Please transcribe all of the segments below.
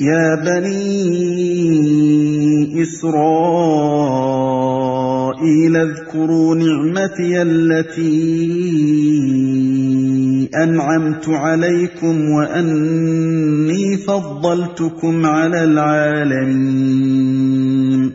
يا بني إسرائيل اذكروا نعمتي التي أنعمت عليكم وأني فضلتكم على العالمين.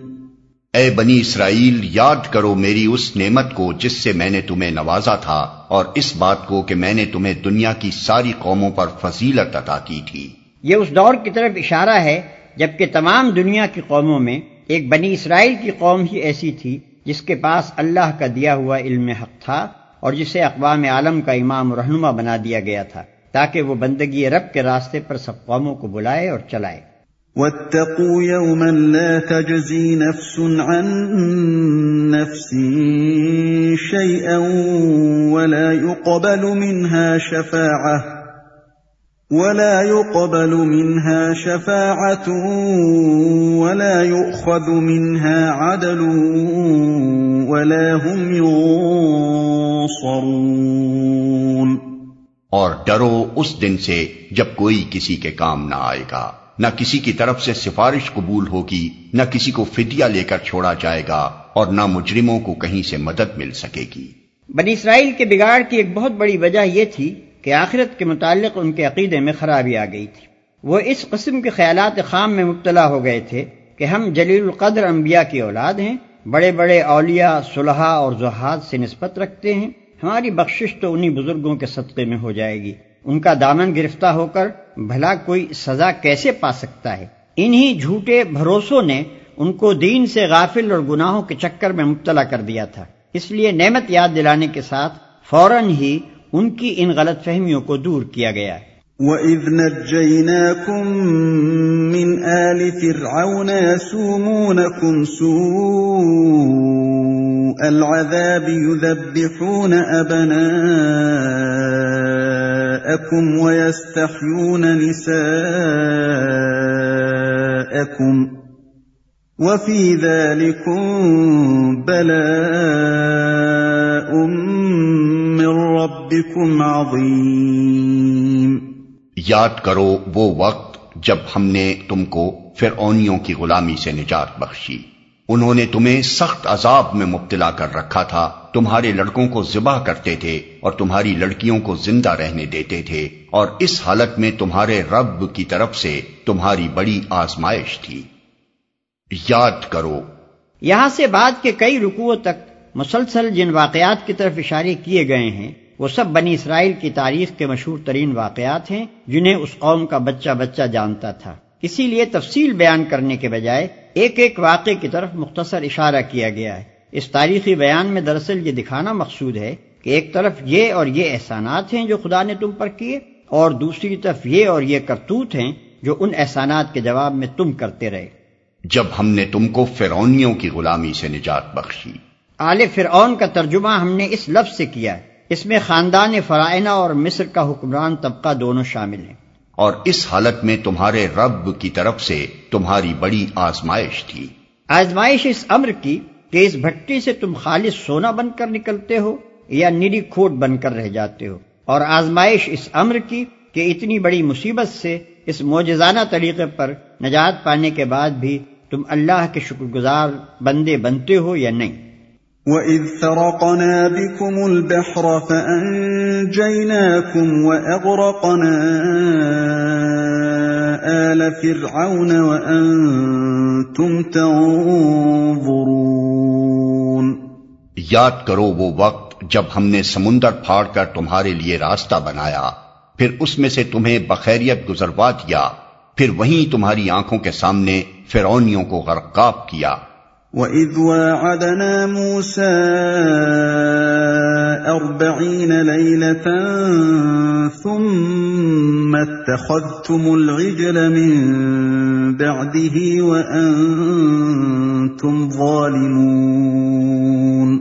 اے بنی اسرائیل، یاد کرو میری اس نعمت کو جس سے میں نے تمہیں نوازا تھا اور اس بات کو کہ میں نے تمہیں دنیا کی ساری قوموں پر فضیلت عطا کی تھی۔ یہ اس دور کی طرف اشارہ ہے، جبکہ تمام دنیا کی قوموں میں ایک بنی اسرائیل کی قوم ہی ایسی تھی جس کے پاس اللہ کا دیا ہوا علم حق تھا اور جسے اقوام عالم کا امام رہنما بنا دیا گیا تھا، تاکہ وہ بندگی رب کے راستے پر سب قوموں کو بلائے اور چلائے۔ واتقوا يوما لا تجزي نفس عن نفس شيئا ولا يقبل منها شفاعة ولا يقبل منها شفاعة ولا يؤخذ منها عدل ولا هم ينصرون اور ڈرو اس دن سے جب کوئی کسی کے کام نہ آئے گا۔ نہ کسی کی طرف سے سفارش قبول ہوگی نہ کسی کو فدیہ لے کر چھوڑا جائے گا اور نہ مجرموں کو کہیں سے مدد مل سکے گی۔ بنی اسرائیل کے بگاڑ کی ایک بہت بڑی وجہ یہ تھی کہ آخرت کے متعلق ان کے عقیدے میں خرابی آ گئی تھی۔ وہ اس قسم کے خیالات خام میں مبتلا ہو گئے تھے کہ ہم جلیل القدر انبیاء کی اولاد ہیں، بڑے بڑے اولیاء، صلحاء اور زہاد سے نسبت رکھتے ہیں۔ ہماری بخشش تو انہی بزرگوں کے صدقے میں ہو جائے گی۔ ان کا دامن گرفتہ ہو کر بھلا کوئی سزا کیسے پا سکتا ہے؟ انہی جھوٹے بھروسوں نے ان کو دین سے غافل اور گناہوں کے چکر میں مبتلا کر دیا تھا۔ اس لیے نعمت یاد دلانے کے ساتھ فوراً ہی ان کی ان غلط فہمیوں کو دور کیا گیا ہے وَإِذْ نَجَّيْنَاكُمْ مِنْ آلِ فِرْعَوْنَ يَسُومُونَكُمْ سُوءَ الْعَذَابِ يُذَبِّحُونَ أَبْنَاءَكُمْ وَيَسْتَحْيُونَ نِسَاءَكُمْ وَفِي ذَلِكُمْ بَلَاءٌ رَّبِّكُمْ عَظِيمٌ یاد کرو وہ وقت جب ہم نے تم کو فرعونیوں کی غلامی سے نجات بخشی۔ انہوں نے تمہیں سخت عذاب میں مبتلا کر رکھا تھا۔ تمہارے لڑکوں کو ذبح کرتے تھے اور تمہاری لڑکیوں کو زندہ رہنے دیتے تھے۔ اور اس حالت میں تمہارے رب کی طرف سے تمہاری بڑی آزمائش تھی۔ یاد کرو۔ یہاں سے بعد کے کئی رکوعوں تک مسلسل جن واقعات کی طرف اشارے کیے گئے ہیں وہ سب بنی اسرائیل کی تاریخ کے مشہور ترین واقعات ہیں جنہیں اس قوم کا بچہ بچہ جانتا تھا۔ اسی لیے تفصیل بیان کرنے کے بجائے ایک ایک واقعے کی طرف مختصر اشارہ کیا گیا ہے۔ اس تاریخی بیان میں دراصل یہ دکھانا مقصود ہے کہ ایک طرف یہ اور یہ احسانات ہیں جو خدا نے تم پر کیے اور دوسری طرف یہ اور یہ کرتوت ہیں جو ان احسانات کے جواب میں تم کرتے رہے۔ جب ہم نے تم کو فرعونیوں کی غلامی سے نجات بخشی۔ آل فرعون کا ترجمہ ہم نے اس لفظ سے کیا ہے۔ اس میں خاندان فرائنہ اور مصر کا حکمران طبقہ دونوں شامل ہیں۔ اور اس حالت میں تمہارے رب کی طرف سے تمہاری بڑی آزمائش تھی۔ آزمائش اس امر کی کہ اس بھٹی سے تم خالص سونا بن کر نکلتے ہو یا نری کھوٹ بن کر رہ جاتے ہو۔ اور آزمائش اس امر کی کہ اتنی بڑی مصیبت سے اس موجزانہ طریقے پر نجات پانے کے بعد بھی تم اللہ کے شکر گزار بندے بنتے ہو یا نہیں۔ وَإِذْ فَرَقْنَا بِكُمُ الْبَحْرَ فَأَنْجَيْنَاكُمْ وَأَغْرَقْنَا آلَ فِرْعَوْنَ وَأَنْتُمْ تَنظُرُونَ یاد کرو وہ وقت جب ہم نے سمندر پھاڑ کر تمہارے لیے راستہ بنایا، پھر اس میں سے تمہیں بخیریت گزروا دیا، پھر وہیں تمہاری آنکھوں کے سامنے فرونیوں کو غرقاب کیا۔ وَإِذْ وَاعَدْنَا مُوسَىٰ أَرْبَعِينَ لَيْلَةً ثُمَّ اتَّخَذْتُمُ الْعِجْلَ مِن بَعْدِهِ وَأَنتُمْ ظَالِمُونَ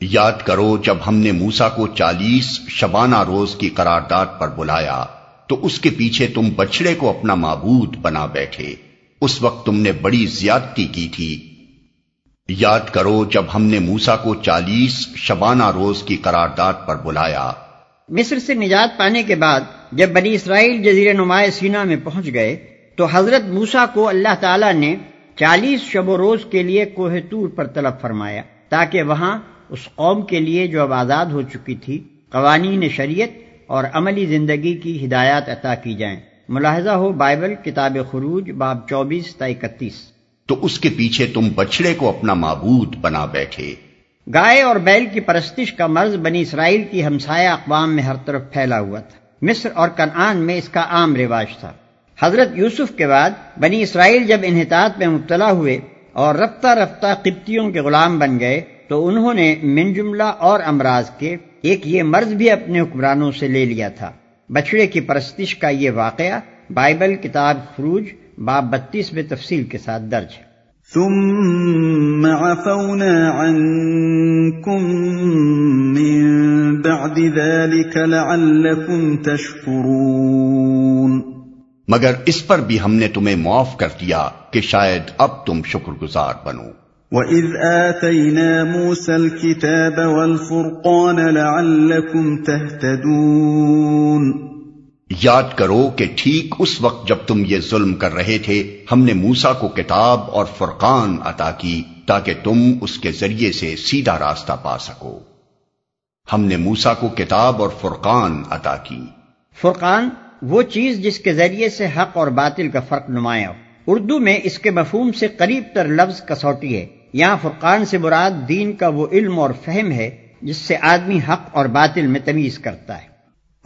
یاد کرو، جب ہم نے موسا کو چالیس شبانہ روز کی قرارداد پر بلایا، تو اس کے پیچھے تم بچڑے کو اپنا معبود بنا بیٹھے۔ اس وقت تم نے بڑی زیادتی کی تھی۔ یاد کرو جب ہم نے موسا کو چالیس شبانہ روز کی قرارداد پر بلایا۔ مصر سے نجات پانے کے بعد جب بنی اسرائیل جزیر نمایاں سینا میں پہنچ گئے، تو حضرت موسا کو اللہ تعالیٰ نے چالیس شب و روز کے لیے کوہ طور پر طلب فرمایا تاکہ وہاں اس قوم کے لیے جو اب آزاد ہو چکی تھی، قوانین شریعت اور عملی زندگی کی ہدایات عطا کی جائیں۔ ملاحظہ ہو بائبل، کتاب خروج، باب چوبیس، تا اکتیس۔ تو اس کے پیچھے تم بچڑے کو اپنا معبود بنا بیٹھے۔ گائے اور بیل کی پرستش کا مرض بنی اسرائیل کی ہمسایہ اقوام میں ہر طرف پھیلا ہوا تھا۔ مصر اور کنعان میں اس کا عام رواج تھا۔ حضرت یوسف کے بعد بنی اسرائیل جب انحطاط میں مبتلا ہوئے اور رفتہ رفتہ قبطیوں کے غلام بن گئے تو انہوں نے من جملہ اور امراض کے ایک یہ مرض بھی اپنے حکمرانوں سے لے لیا تھا۔ بچڑے کی پرستش کا یہ واقعہ بائبل کتاب خروج باب بتیس میں تفصیل کے ساتھ درج ہے۔ ثم عفونا عنكم من بعد ذلك لعلكم تشكرون۔ مگر اس پر بھی ہم نے تمہیں معاف کر دیا کہ شاید اب تم شکر گزار بنو۔ وَإِذْ آتَيْنَا مُوسَى الْكِتَابَ وَالْفُرْقَانَ لَعَلَّكُمْ تَهْتَدُونَ۔ یاد کرو کہ ٹھیک اس وقت جب تم یہ ظلم کر رہے تھے، ہم نے موسا کو کتاب اور فرقان عطا کی تاکہ تم اس کے ذریعے سے سیدھا راستہ پا سکو۔ ہم نے موسا کو کتاب اور فرقان عطا کی۔ فرقان، وہ چیز جس کے ذریعے سے حق اور باطل کا فرق نمایاں۔ اردو میں اس کے مفہوم سے قریب تر لفظ کسوٹی ہے۔ یہاں فرقان سے مراد دین کا وہ علم اور فہم ہے جس سے آدمی حق اور باطل میں تمیز کرتا ہے۔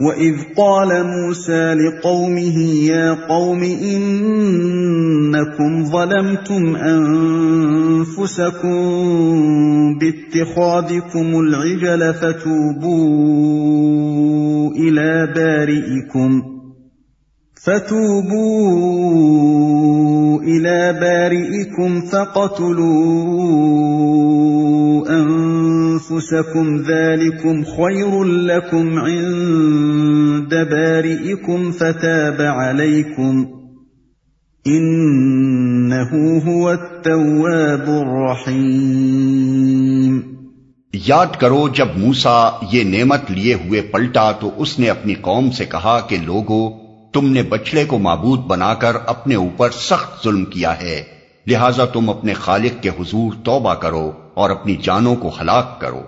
وَإِذْ قَالَ مُوسَى لِقَوْمِهِ يَا قَوْمِ إِنَّكُمْ ظَلَمْتُمْ أَنفُسَكُمْ بِاتِّخَاذِكُمُ الْعِجْلَ فَتُوبُوا إِلَى بَارِئِكُمْ فتوبوا إلى بارئكم فقتلوا أنفسكم ذلكم خير لكم عند بارئكم فتاب عليكم إنه هو التواب الرحيم یاد کرو جب موسا یہ نعمت لیے ہوئے پلٹا تو اس نے اپنی قوم سے کہا کہ لوگوں تم نے بچڑے کو معبود بنا کر اپنے اوپر سخت ظلم کیا ہے، لہذا تم اپنے خالق کے حضور توبہ کرو۔ اور اپنی جانوں کو ہلاک کرو۔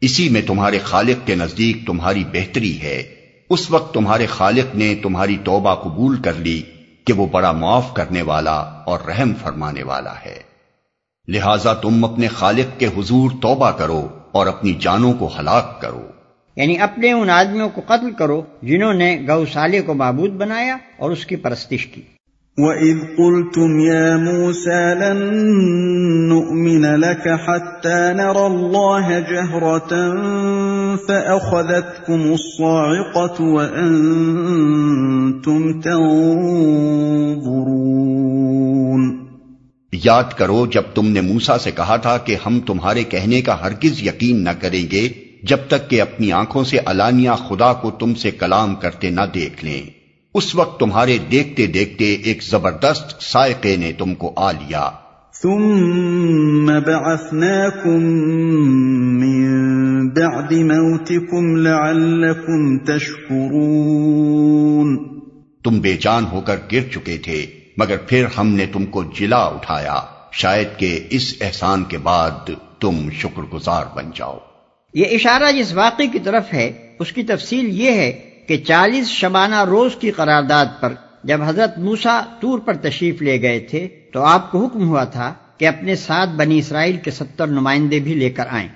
اسی میں تمہارے خالق کے نزدیک تمہاری بہتری ہے۔ اس وقت تمہارے خالق نے تمہاری توبہ قبول کر لی کہ وہ بڑا معاف کرنے والا اور رحم فرمانے والا ہے۔ لہذا تم اپنے خالق کے حضور توبہ کرو اور اپنی جانوں کو ہلاک کرو۔ یعنی اپنے ان آدمیوں کو قتل کرو جنہوں نے گوسالے کو معبود بنایا اور اس کی پرستش کی۔ وَإِذْ قُلْتُمْ يَا مُوسَى لَن نُؤْمِنَ لَكَ حَتَّى نَرَى اللَّهَ جَهْرَةً فَأَخَذَتْكُمُ الصَّاعِقَةُ وَأَنْتُمْ تَنظُرُونَ یاد کرو جب تم نے موسیٰ سے کہا تھا کہ ہم تمہارے کہنے کا ہرگز یقین نہ کریں گے، جب تک کہ اپنی آنکھوں سے علانیہ خدا کو تم سے کلام کرتے نہ دیکھ لیں۔ اس وقت تمہارے دیکھتے دیکھتے ایک زبردست سائقے نے تم کو آ لیا۔ ثم بعثناكم من بعد موتكم لعلكم تشكرون۔ تم بے جان ہو کر گر چکے تھے مگر پھر ہم نے تم کو جلا اٹھایا۔ شاید کہ اس احسان کے بعد تم شکر گزار بن جاؤ۔ یہ اشارہ جس واقعے کی طرف ہے اس کی تفصیل یہ ہے کہ چالیس شبانہ روز کی قرارداد پر جب حضرت موسا طور پر تشریف لے گئے تھے تو آپ کو حکم ہوا تھا کہ اپنے ساتھ بنی اسرائیل کے ستر نمائندے بھی لے کر آئیں۔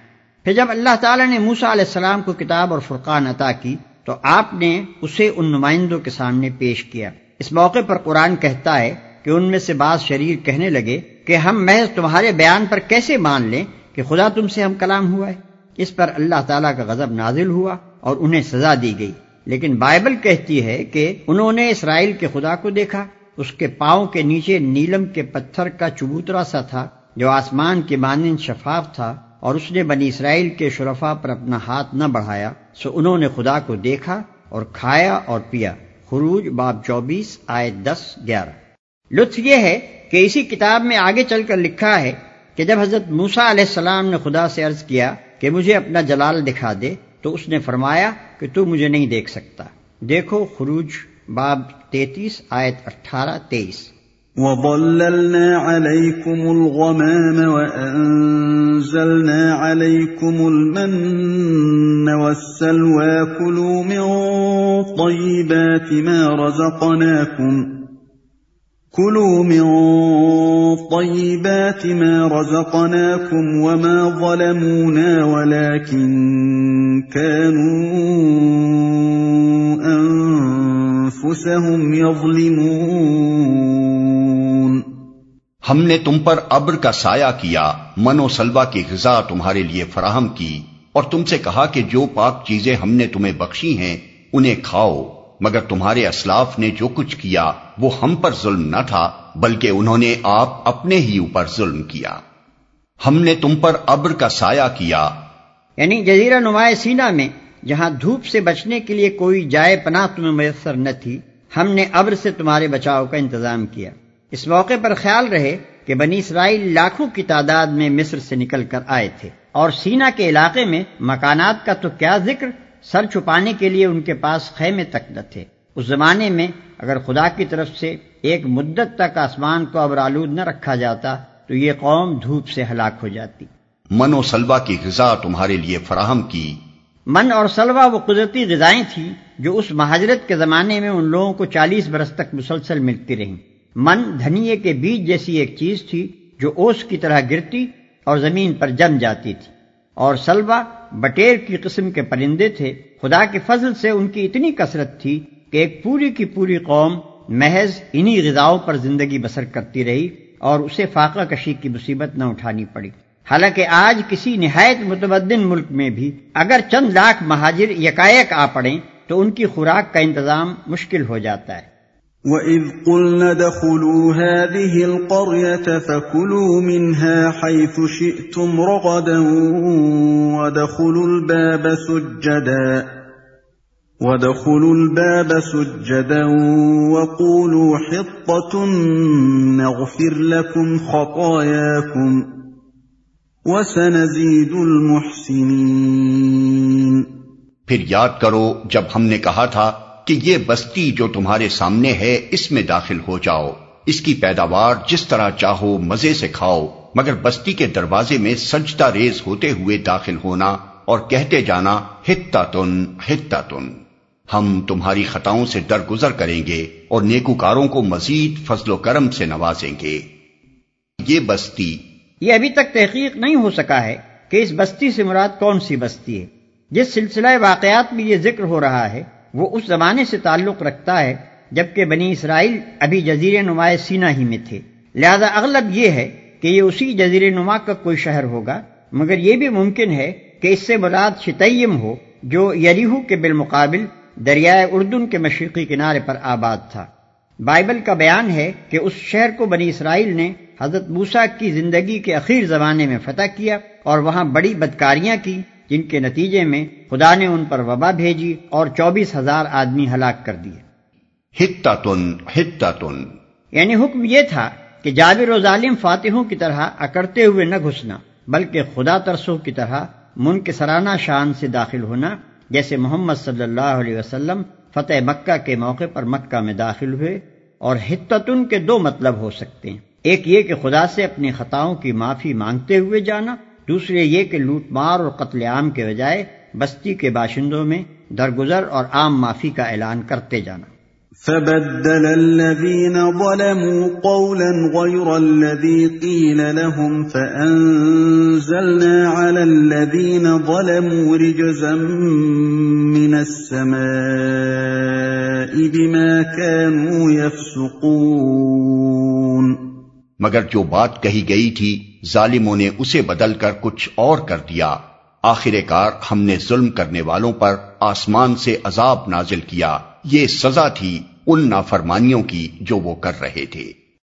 پھر جب اللہ تعالیٰ نے موسا علیہ السلام کو کتاب اور فرقان عطا کی تو آپ نے اسے ان نمائندوں کے سامنے پیش کیا۔ اس موقع پر قرآن کہتا ہے کہ ان میں سے بعض شریر کہنے لگے کہ ہم محض تمہارے بیان پر کیسے مان لیں کہ خدا تم سے ہم کلام ہوا ہے۔ اس پر اللہ تعالیٰ کا غضب نازل ہوا اور انہیں سزا دی گئی۔ لیکن بائبل کہتی ہے کہ انہوں نے اسرائیل کے خدا کو دیکھا، اس کے پاؤں کے نیچے نیلم کے پتھر کا چبوترا سا تھا، جو آسمان کے مانند شفاف تھا، اور اس نے بنی اسرائیل کے شرفا پر اپنا ہاتھ نہ بڑھایا، سو انہوں نے خدا کو دیکھا اور کھایا اور پیا۔ خروج باب چوبیس آئے دس، گیارہ۔ لطف یہ ہے کہ اسی کتاب میں آگے چل کر لکھا ہے کہ جب حضرت موسا علیہ السلام نے خدا سے عرض کیا کہ مجھے اپنا جلال دکھا دے، تو اس نے فرمایا کہ تو مجھے نہیں دیکھ سکتا۔ دیکھو خروج باب تینتیس، آیت اٹھارہ، تیئیس۔ وظللنا عليكم الغمام وأنزلنا عليكم المن والسلوى، كلوا من طيبات ما رزقناكم كلوا من طيبات ما رزقناكم وما ظلمونا ولكن كانوا أنفسهم يظلمون. ہم نے تم پر ابر کا سایہ کیا، من و سلوا کی غذا تمہارے لیے فراہم کی، اور تم سے کہا کہ جو پاک چیزیں ہم نے تمہیں بخشی ہیں، انہیں کھاؤ۔ مگر تمہارے اسلاف نے جو کچھ کیا وہ ہم پر ظلم نہ تھا، بلکہ انہوں نے آپ اپنے ہی اوپر ظلم کیا۔ ہم نے تم پر ابر کا سایہ کیا۔ یعنی جزیرہ نمایاں سینا میں، جہاں دھوپ سے بچنے کے لیے کوئی جائے پناہ تمہیں میسر نہ تھی، ہم نے ابر سے تمہارے بچاؤ کا انتظام کیا۔ اس موقع پر خیال رہے کہ بنی اسرائیل لاکھوں کی تعداد میں مصر سے نکل کر آئے تھے۔ اور سینا کے علاقے میں مکانات کا تو کیا ذکر سر چھپانے کے لیے ان کے پاس خیمے تک نہ تھے۔ اس زمانے میں اگر خدا کی طرف سے ایک مدت تک آسمان کو ابر آلود نہ رکھا جاتا تو یہ قوم دھوپ سے ہلاک ہو جاتی۔ من و سلوا کی غذا تمہارے لیے فراہم کی۔ من اور سلوا وہ قدرتی غذائیں تھیں جو اس مہاجرت کے زمانے میں ان لوگوں کو چالیس برس تک مسلسل ملتی رہیں۔ من دھنیے کے بیج جیسی ایک چیز تھی جو اوس کی طرح گرتی اور زمین پر جم جاتی تھی۔ اور سلوا بٹیر کی قسم کے پرندے تھے۔ خدا کے فضل سے ان کی اتنی کثرت تھی کہ ایک پوری کی پوری قوم محض انہی غذاؤں پر زندگی بسر کرتی رہی اور اسے فاقہ کشی کی مصیبت نہ اٹھانی پڑی۔ حالانکہ آج کسی نہایت متمدن ملک میں بھی اگر چند لاکھ مہاجر یکایک آ پڑیں تو ان کی خوراک کا انتظام مشکل ہو جاتا ہے۔ واذ قلنا ادخلوا هذه القريه فكلوا منها حيث شئتم رغدا وادخلوا الباب سجدا وَدَخُلُوا الباب سجدا وقولوا حطه نغفر لكم خطاياكم وسنزيد المحسنين پھر یاد کرو جب ہم نے کہا تھا کہ یہ بستی جو تمہارے سامنے ہے، اس میں داخل ہو جاؤ۔ اس کی پیداوار جس طرح چاہو، مزے سے کھاؤ۔ مگر بستی کے دروازے میں سجدہ ریز ہوتے ہوئے داخل ہونا اور کہتے جانا ہتا تن ہتا تن۔ ہم تمہاری خطاؤں سے درگزر کریں گے اور نیکوکاروں کو مزید فضل و کرم سے نوازیں گے۔ یہ بستی۔ یہ ابھی تک تحقیق نہیں ہو سکا ہے کہ اس بستی سے مراد کون سی بستی ہے۔ جس سلسلہ واقعات میں یہ ذکر ہو رہا ہے وہ اس زمانے سے تعلق رکھتا ہے جبکہ بنی اسرائیل ابھی جزیر نما سینا ہی میں تھے۔ لہذا اغلب یہ ہے کہ یہ اسی جزیر نما کا کوئی شہر ہوگا، مگر یہ بھی ممکن ہے کہ اس سے مراد شتیم ہو، جو یریہو کے بالمقابل دریائے اردن کے مشرقی کنارے پر آباد تھا۔ بائبل کا بیان ہے کہ اس شہر کو بنی اسرائیل نے حضرت موسا کی زندگی کے اخیر زمانے میں فتح کیا اور وہاں بڑی بدکاریاں کی۔ جن کے نتیجے میں خدا نے ان پر وبا بھیجی اور چوبیس ہزار آدمی ہلاک کر دیے۔ تن یعنی حکم یہ تھا کہ جابر و ظالم فاتحوں کی طرح اکڑتے ہوئے نہ گھسنا بلکہ خدا ترسوں کی طرح من کے سرانہ شان سے داخل ہونا جیسے محمد صلی اللہ علیہ وسلم فتح مکہ کے موقع پر مکہ میں داخل ہوئے۔ اور ہتتن کے دو مطلب ہو سکتے ہیں۔ ایک یہ کہ خدا سے اپنی خطاؤں کی معافی مانگتے ہوئے جانا دوسرے یہ کہ لوٹ مار اور قتل عام کے بجائے بستی کے باشندوں میں درگزر اور عام معافی کا اعلان کرتے جانا۔ فبدل الذين ظلموا قولا غير الذي قيل لهم فأنزلنا على الذين ظلموا رجزا من السماء بما كانوا يفسقون مگر جو بات کہی گئی تھی، ظالموں نے اسے بدل کر کچھ اور کر دیا۔ آخر کار ہم نے ظلم کرنے والوں پر آسمان سے عذاب نازل کیا۔ یہ سزا تھی ان نافرمانیوں کی جو وہ کر رہے تھے۔